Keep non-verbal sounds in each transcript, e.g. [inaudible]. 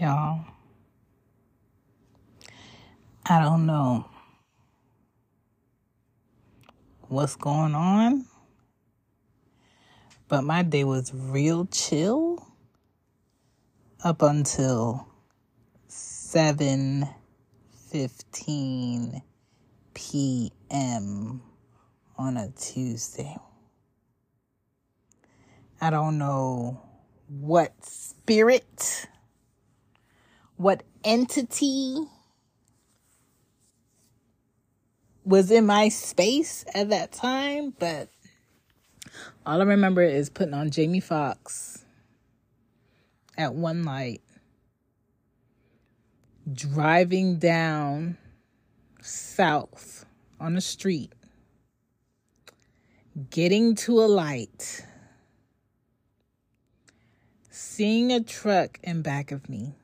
Y'all, I don't know what's going on, but my day was real chill up until 7:15 p.m. on a Tuesday. I don't know what spirit, what entity was in my space at that time, but all I remember is putting on Jamie Foxx at one light, driving down south on a street, getting to a light, seeing a truck in back of me.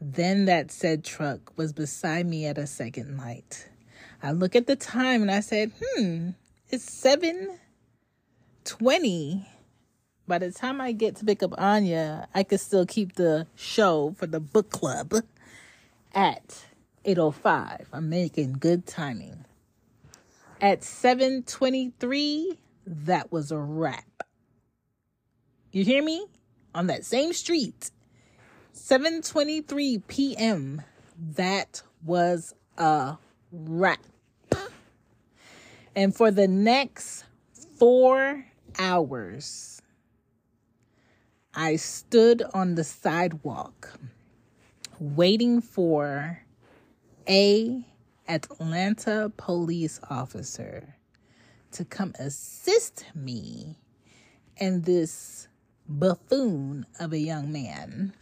Then that said truck was beside me at a second light. I look at the time and I said, hmm, it's seven 720. By the time I get to pick up Anya, I could still keep the show for the book club at 805. I'm making good timing. At 723, that was a wrap. You hear me? On that same street. 7:23 p.m. That was a wrap. And for the next 4 hours I stood on the sidewalk waiting for a Atlanta police officer to come assist me and this buffoon of a young man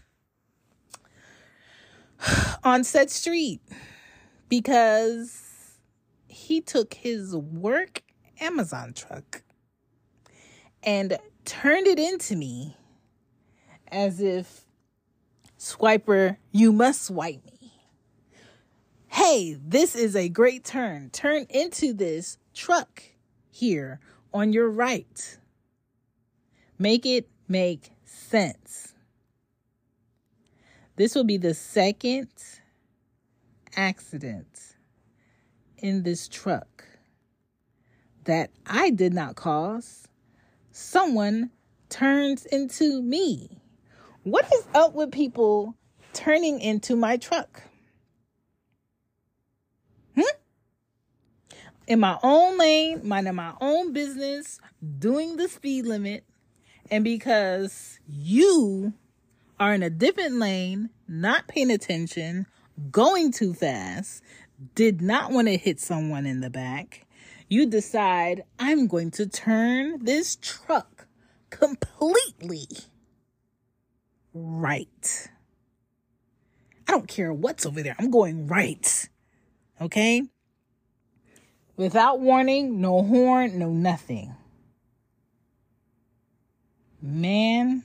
[sighs] on said street because he took his work Amazon truck and turned it into me as if swiper you must swipe me. Hey this is a great turn. Turn into this truck here on your right. Make it make sense this will be the second accident in this truck that I did not cause. Someone turns into me. What is up with people turning into my truck? Hmm? In my own lane, minding my own business, doing the speed limit, and because you are in a different lane, not paying attention, going too fast, did not want to hit someone in the back, you decide, I'm going to turn this truck completely right. I don't care what's over there, I'm going right. Okay? Without warning, no horn, no nothing. Man,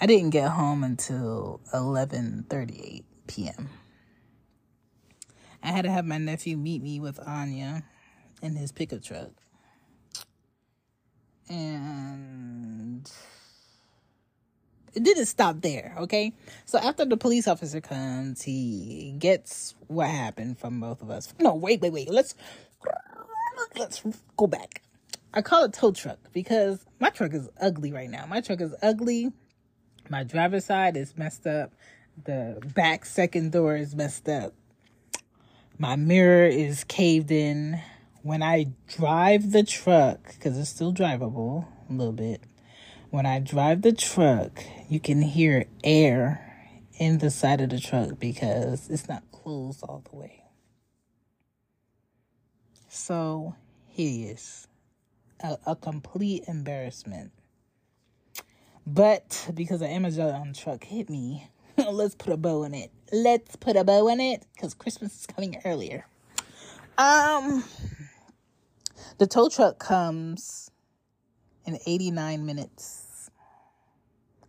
I didn't get home until 11:38 p.m. I had to have my nephew meet me with Anya in his pickup truck. And it didn't stop there, okay? So after the police officer comes, he gets what happened from both of us. No, wait, wait, wait. Let's let's go back. I call it tow truck because my truck is ugly right now. My truck is ugly. My driver's side is messed up. The back second door is messed up. My mirror is caved in. When I drive the truck, because it's still drivable a little bit, when I drive the truck, you can hear air in the side of the truck because it's not closed all the way. so hideous. A, a complete embarrassment. But because the Amazon truck hit me, [laughs] let's put a bow in it. Let's put a bow in it because Christmas is coming earlier. Um, the tow truck comes in 89 minutes.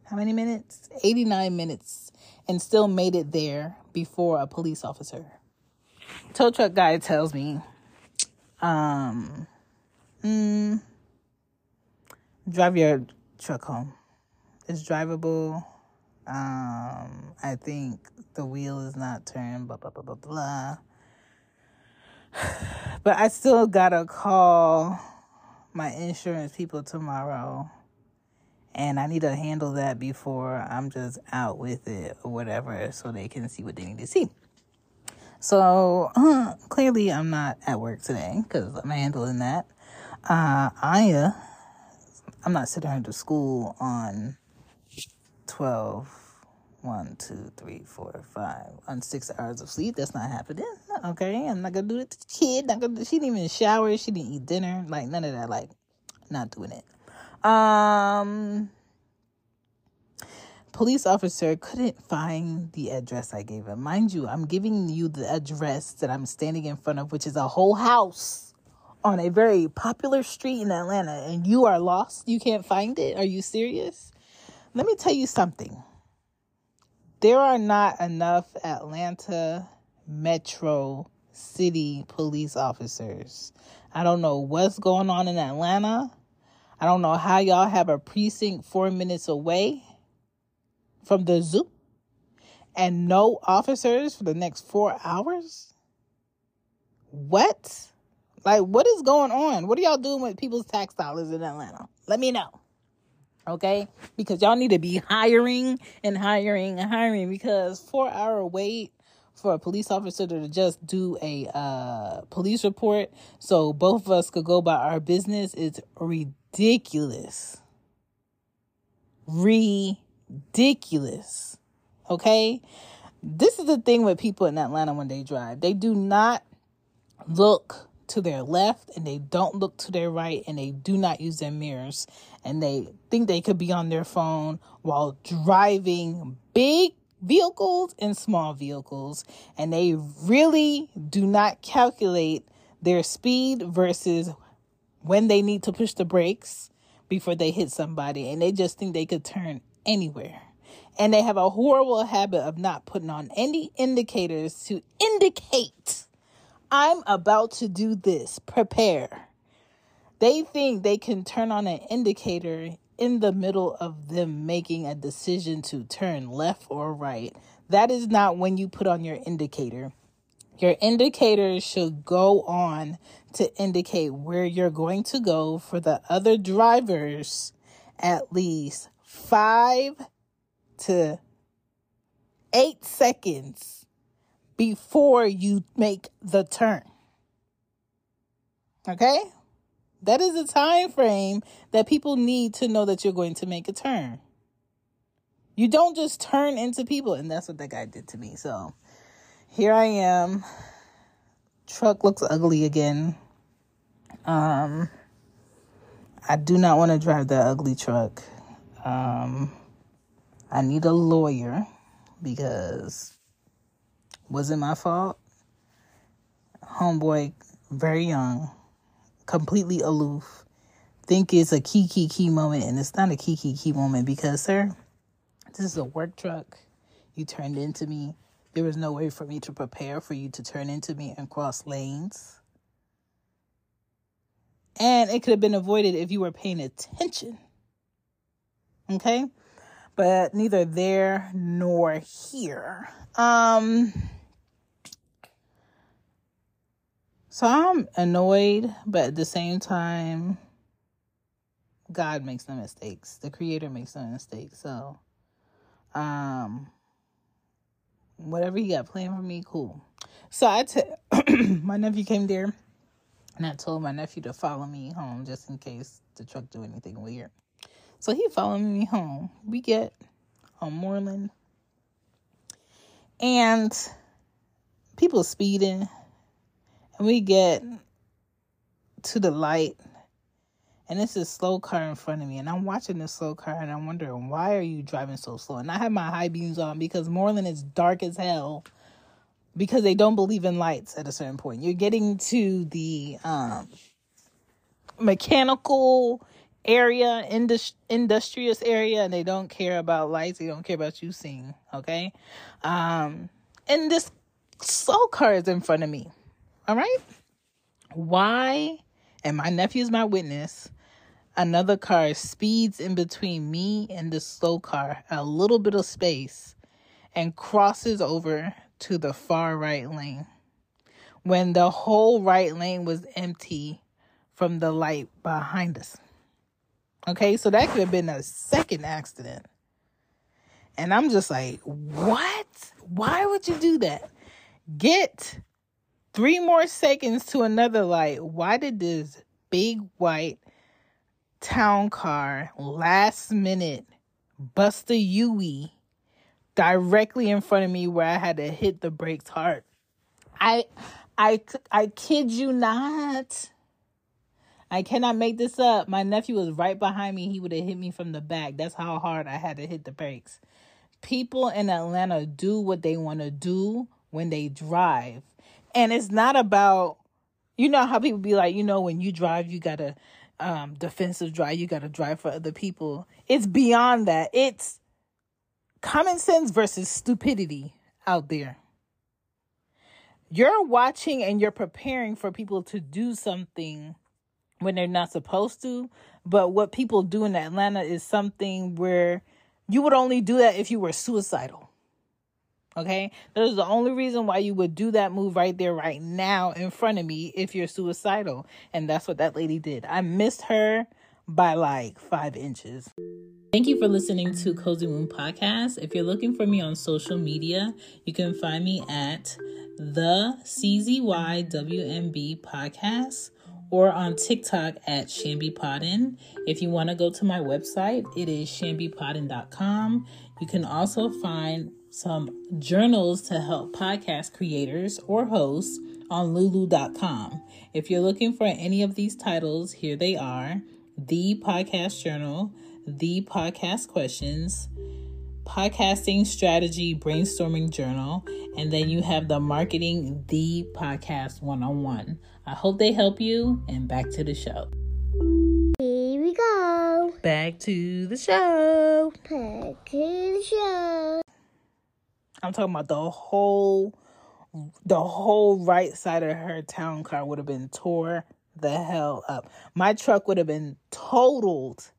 How many minutes? 89 minutes and still made it there before a police officer. Tow truck guy tells me, um, mm, drive your truck home. It's drivable. Um, I think the wheel is not turned, blah, blah, blah, blah, blah. [sighs] But I still gotta call my insurance people tomorrow. And I need to handle that before I'm just out with it or whatever so they can see what they need to see. So uh, [clears throat] clearly, I'm not at work today because I'm handling that. Uh, Aya, I'm not sitting her to school on 12, 1, 2, 3, 4, 5, on six hours of sleep. That's not happening. Okay, I'm not gonna do it to the kid. Not gonna. She didn't even shower. She didn't eat dinner. Like none of that. Like, not doing it. Um, police officer couldn't find the address I gave him. Mind you, I'm giving you the address that I'm standing in front of, which is a whole house on a very popular street in Atlanta, and you are lost. You can't find it. Are you serious? Let me tell you something. There are not enough Atlanta metro city police officers. I don't know what's going on in Atlanta. I don't know how y'all have a precinct four minutes away from the zoo and no officers for the next four hours? What? Like, what is going on? What are y'all doing with people's tax dollars in Atlanta? Let me know. Okay? Because y'all need to be hiring and hiring and hiring because four hour wait for a police officer to just do a uh, police report so both of us could go by our business is ridiculous. Ridiculous. Okay? This is the thing with people in Atlanta when they drive. They do not look to their left and they don't look to their right and they do not use their mirrors and they think they could be on their phone while driving big vehicles and small vehicles. And they really do not calculate their speed versus when they need to push the brakes before they hit somebody. And they just think they could turn anywhere. And they have a horrible habit of not putting on any indicators to indicate I'm about to do this. Prepare. They think they can turn on an indicator in the middle of them making a decision to turn left or right. That is not when you put on your indicator. Your indicator should go on to indicate where you're going to go for the other drivers at least five to eight seconds before you make the turn. Okay? That is a time frame that people need to know that you're going to make a turn. You don't just turn into people, and that's what that guy did to me. So here I am. Truck looks ugly again. Um, I do not want to drive that ugly truck. Um, I need a lawyer because wasn't my fault. Homeboy, very young, completely aloof. Think it's a key key key moment, and it's not a key key key moment because, sir, this is a work truck. You turned into me. There was no way for me to prepare for you to turn into me and cross lanes. And it could have been avoided if you were paying attention. Okay? But neither there nor here. Um So I'm annoyed, but at the same time, God makes no mistakes. The creator makes no mistakes. So um whatever he got planned for me, cool. So I t- [clears throat] my nephew came there and I told my nephew to follow me home just in case the truck do anything weird. So he followed me home. We get on Moreland and people speeding we get to the light and it's a slow car in front of me and i'm watching this slow car and i'm wondering why are you driving so slow? And i have my high beams on because moreland is dark as hell because they don't believe in lights at a certain point. You're getting to the um, mechanical area indus- industrious area and they don't care about lights they don't care about you seeing okay? Um and this slow car is in front of me all right. Why and my nephew's my witness? Another car speeds in between me and the slow car a little bit of space and crosses over to the far right lane. When the whole right lane was empty from the light behind us. Okay so that could have been a second accident. And i'm just like what? Why would you do that? Get three more seconds to another light why did this big white town car last minute bust a Yui directly in front of me where I had to hit the brakes hard. I I I kid you not. I cannot make this up. My nephew was right behind me. He would have hit me from the back. That's how hard I had to hit the brakes. People in Atlanta do what they want to do when they drive. And it's not about you know how people be like, you know, when you drive, you got to um, defensive drive. You got to drive for other people. It's beyond that. It's common sense versus stupidity out there. You're watching and you're preparing for people to do something when they're not supposed to. But what people do in Atlanta is something where you would only do that if you were suicidal. Okay. There's the only reason why you would do that move right there, right now, in front of me if you're suicidal. And that's what that lady did. I missed her by like five inches. Thank you for listening to Cozy Womb Podcast. If you're looking for me on social media, you can find me at the CZYWMB Podcast or on TikTok at Shambi Podden. If you want to go to my website, it is shambipodden.com. You can also find some journals to help podcast creators or hosts on lulu.com. If you're looking for any of these titles, here they are The Podcast Journal, The Podcast Questions, Podcasting Strategy Brainstorming Journal, and then you have the Marketing The Podcast One on One. I hope they help you, and back to the show. Here we go. Back to the show. Back to the show. I'm talking about the whole the whole right side of her town car would have been tore the hell up. My truck would have been totaled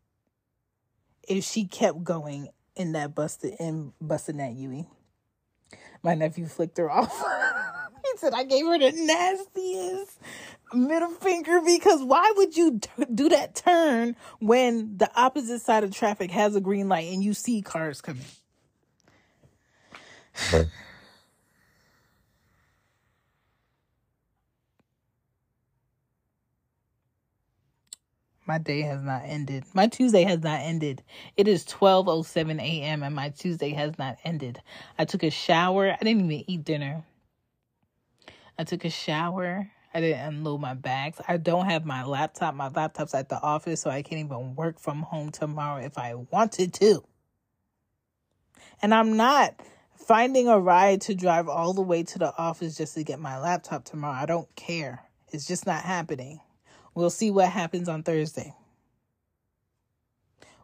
if she kept going in that busted in busting that Yui. My nephew flicked her off. [laughs] he said I gave her the nastiest middle finger because why would you t- do that turn when the opposite side of traffic has a green light and you see cars coming? My day has not ended. My Tuesday has not ended. It is 12:07 a.m. and my Tuesday has not ended. I took a shower. I didn't even eat dinner. I took a shower. I didn't unload my bags. I don't have my laptop. My laptop's at the office, so I can't even work from home tomorrow if I wanted to. And I'm not finding a ride to drive all the way to the office just to get my laptop tomorrow. I don't care. It's just not happening. We'll see what happens on Thursday.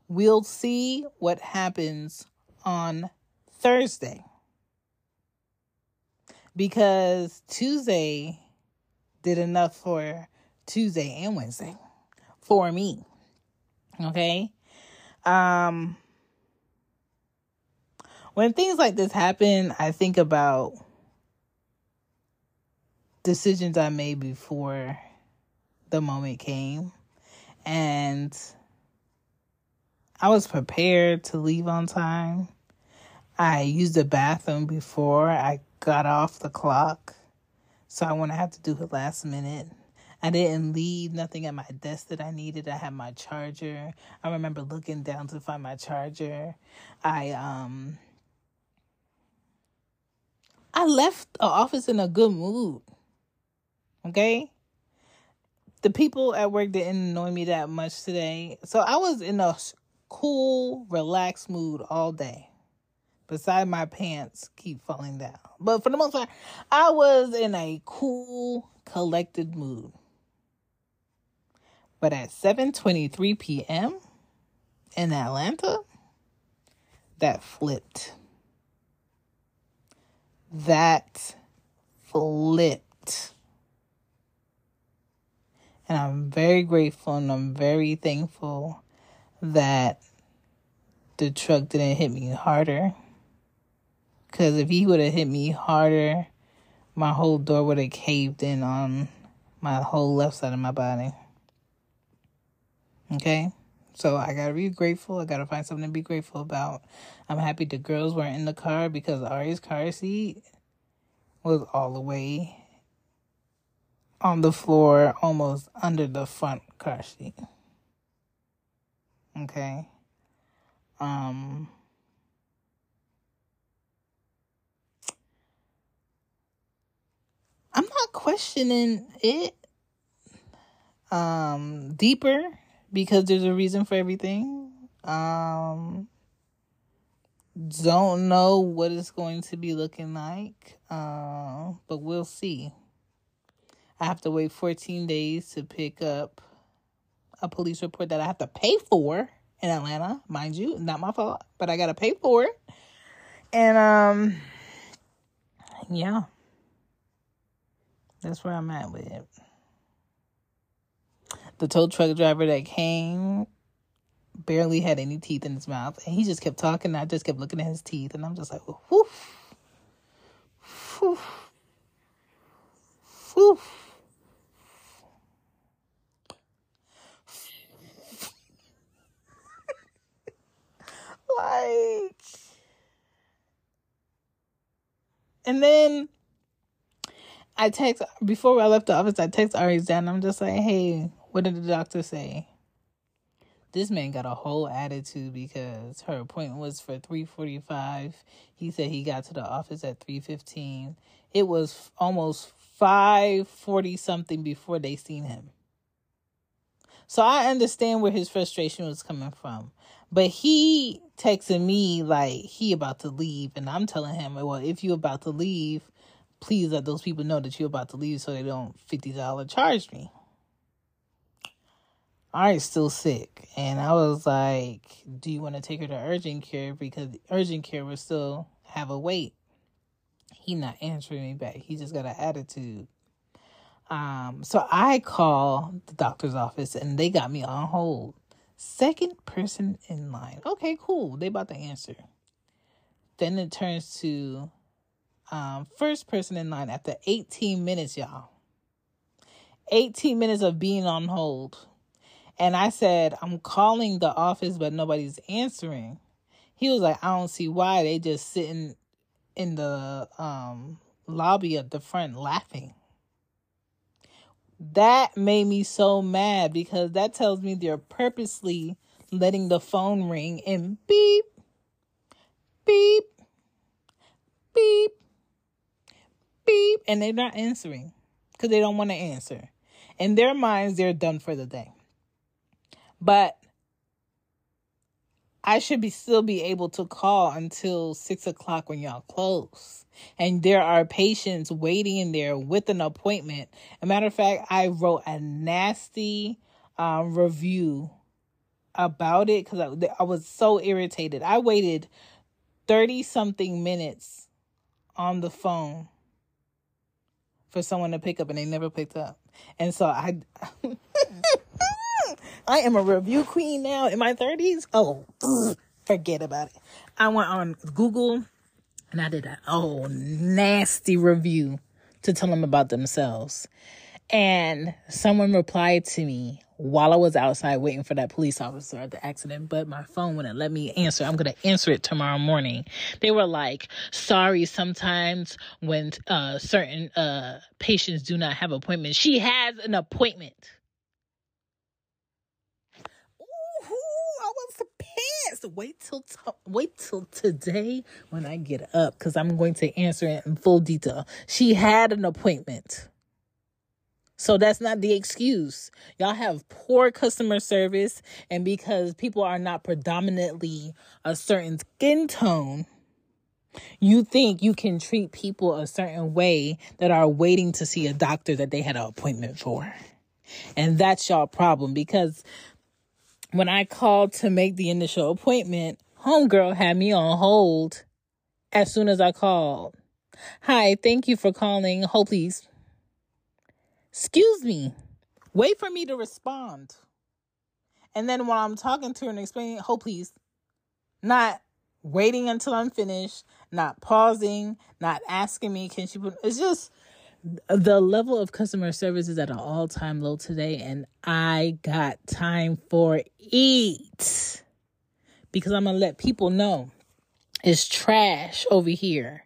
We'll see what happens on Thursday. Because Tuesday did enough for Tuesday and Wednesday for me. Okay? Um when things like this happen, I think about decisions I made before the moment came. And I was prepared to leave on time. I used the bathroom before I got off the clock. So I wouldn't have to do it last minute. I didn't leave nothing at my desk that I needed. I had my charger. I remember looking down to find my charger. I um I left the office in a good mood. Okay? the people at work didn't annoy me that much today. So I was in a cool, relaxed mood all day. Beside my pants keep falling down. But for the most part, I was in a cool, collected mood. But at 7:23 p.m. in Atlanta, that flipped. That flipped. And I'm very grateful and I'm very thankful that the truck didn't hit me harder. Because if he would have hit me harder, my whole door would have caved in on my whole left side of my body. Okay? So I gotta be grateful. I gotta find something to be grateful about. I'm happy the girls weren't in the car because Ari's car seat was all the way on the floor, almost under the front car seat. Okay. Um I'm not questioning it um deeper because there's a reason for everything. Um don't know what it's going to be looking like. Uh, but we'll see. I have to wait 14 days to pick up a police report that I have to pay for in Atlanta, mind you, not my fault, but I got to pay for it. And um yeah. That's where I'm at with it. The tow truck driver that came barely had any teeth in his mouth. And he just kept talking. I just kept looking at his teeth. And I'm just like, whoo. Whew. Whew. like, and then I text before I left the office. I text and I'm just like, "Hey, what did the doctor say?" This man got a whole attitude because her appointment was for 3:45. He said he got to the office at 3:15. It was almost 5:40 something before they seen him. So I understand where his frustration was coming from. But he texted me like he about to leave and I'm telling him, "Well, if you about to leave, please let those people know that you're about to leave so they don't $50 charge me." Ari's still sick. And I was like, Do you want to take her to urgent care? Because urgent care will still have a wait. He not answering me back. He just got an attitude. Um, so I call the doctor's office and they got me on hold. Second person in line. Okay, cool. They about to answer. Then it turns to um, first person in line after 18 minutes, y'all. 18 minutes of being on hold. And I said, I'm calling the office, but nobody's answering. He was like, I don't see why. They just sitting in the um, lobby at the front laughing. That made me so mad because that tells me they're purposely letting the phone ring and beep, beep, beep, beep, and they're not answering because they don't want to answer. In their minds, they're done for the day. But I should be still be able to call until six o'clock when y'all close. And there are patients waiting in there with an appointment. A matter of fact, I wrote a nasty um, review about it because I, I was so irritated. I waited 30 something minutes on the phone for someone to pick up and they never picked up. And so I [laughs] [laughs] I am a review queen now in my 30s. Oh, [sniffs] forget about it. I went on Google and I did a oh nasty review to tell them about themselves. And someone replied to me while I was outside waiting for that police officer at the accident, but my phone wouldn't let me answer. I'm going to answer it tomorrow morning. They were like, sorry, sometimes when uh, certain uh, patients do not have appointments, she has an appointment. Pissed. Wait till t- wait till today when I get up because I'm going to answer it in full detail. She had an appointment. So that's not the excuse. Y'all have poor customer service, and because people are not predominantly a certain skin tone, you think you can treat people a certain way that are waiting to see a doctor that they had an appointment for. And that's y'all problem because when I called to make the initial appointment, homegirl had me on hold as soon as I called. Hi, thank you for calling. Hold please. Excuse me. Wait for me to respond. And then while I'm talking to her and explaining, hold please. Not waiting until I'm finished, not pausing, not asking me, can she put it's just the level of customer service is at an all-time low today and I got time for it because I'm to let people know it's trash over here.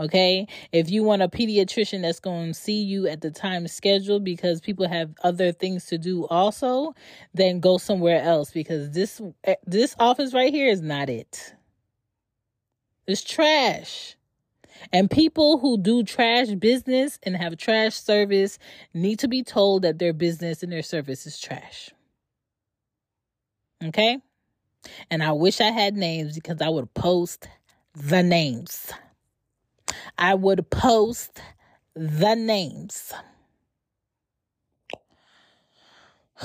Okay. If you want a pediatrician that's going to see you at the time scheduled because people have other things to do also, then go somewhere else because this eh, this office right here is not it. It's trash. And people who do trash business and have trash service need to be told that their business and their service is trash. Okay? And I wish I had names because I would post the names. I would post the names. [sighs]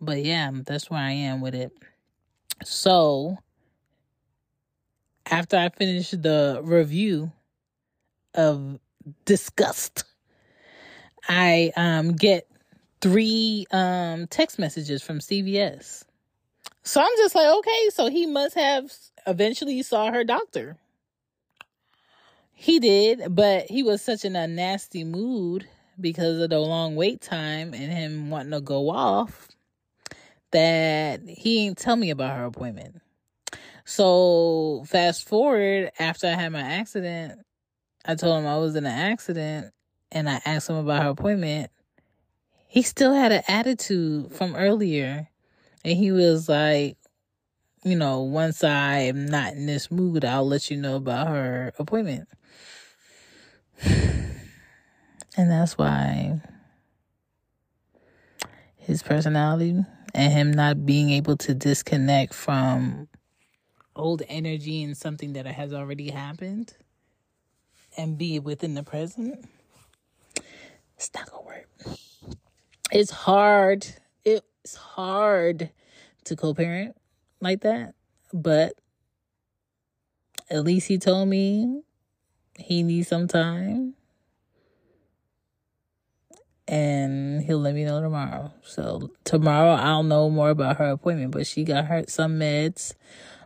but yeah, that's where I am with it. So, after I finish the review of disgust, I um get three um text messages from CVS. So I'm just like, okay, so he must have eventually saw her doctor. He did, but he was such in a nasty mood because of the long wait time and him wanting to go off that he didn't tell me about her appointment. So fast forward after I had my accident, I told him I was in an accident and I asked him about her appointment. He still had an attitude from earlier. And he was like, you know, once I am not in this mood, I'll let you know about her appointment. [sighs] And that's why his personality and him not being able to disconnect from old energy and something that has already happened and be within the present, it's not gonna work. It's hard. It's hard to co parent like that, but at least he told me he needs some time and he'll let me know tomorrow. So tomorrow I'll know more about her appointment, but she got her some meds.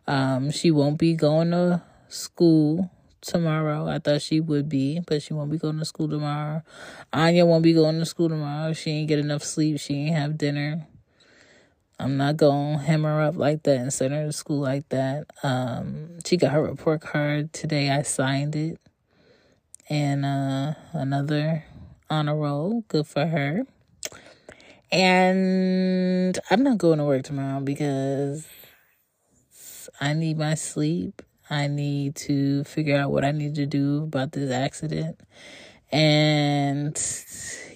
Um, she won't be going to school tomorrow. I thought she would be, but she won't be going to school tomorrow. Anya won't be going to school tomorrow. She ain't get enough sleep. She ain't have dinner. I'm not gonna hem her up like that and send her to school like that. Um, she got her report card today. I signed it, and uh, another honor roll. Good for her. And I'm not going to work tomorrow because I need my sleep. I need to figure out what I need to do about this accident. And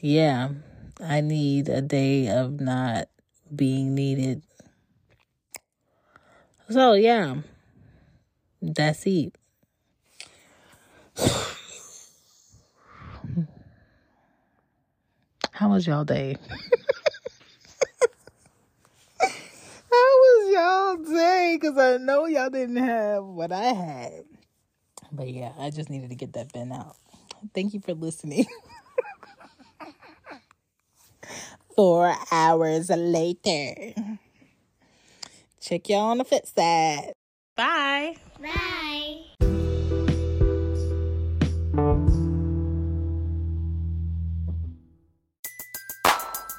yeah, I need a day of not being needed. So yeah, that's it. How was y'all day? [laughs] How was y'all day? Because I know y'all didn't have what I had. But yeah, I just needed to get that bin out. Thank you for listening. [laughs] Four hours later. Check y'all on the flip side. Bye. Bye.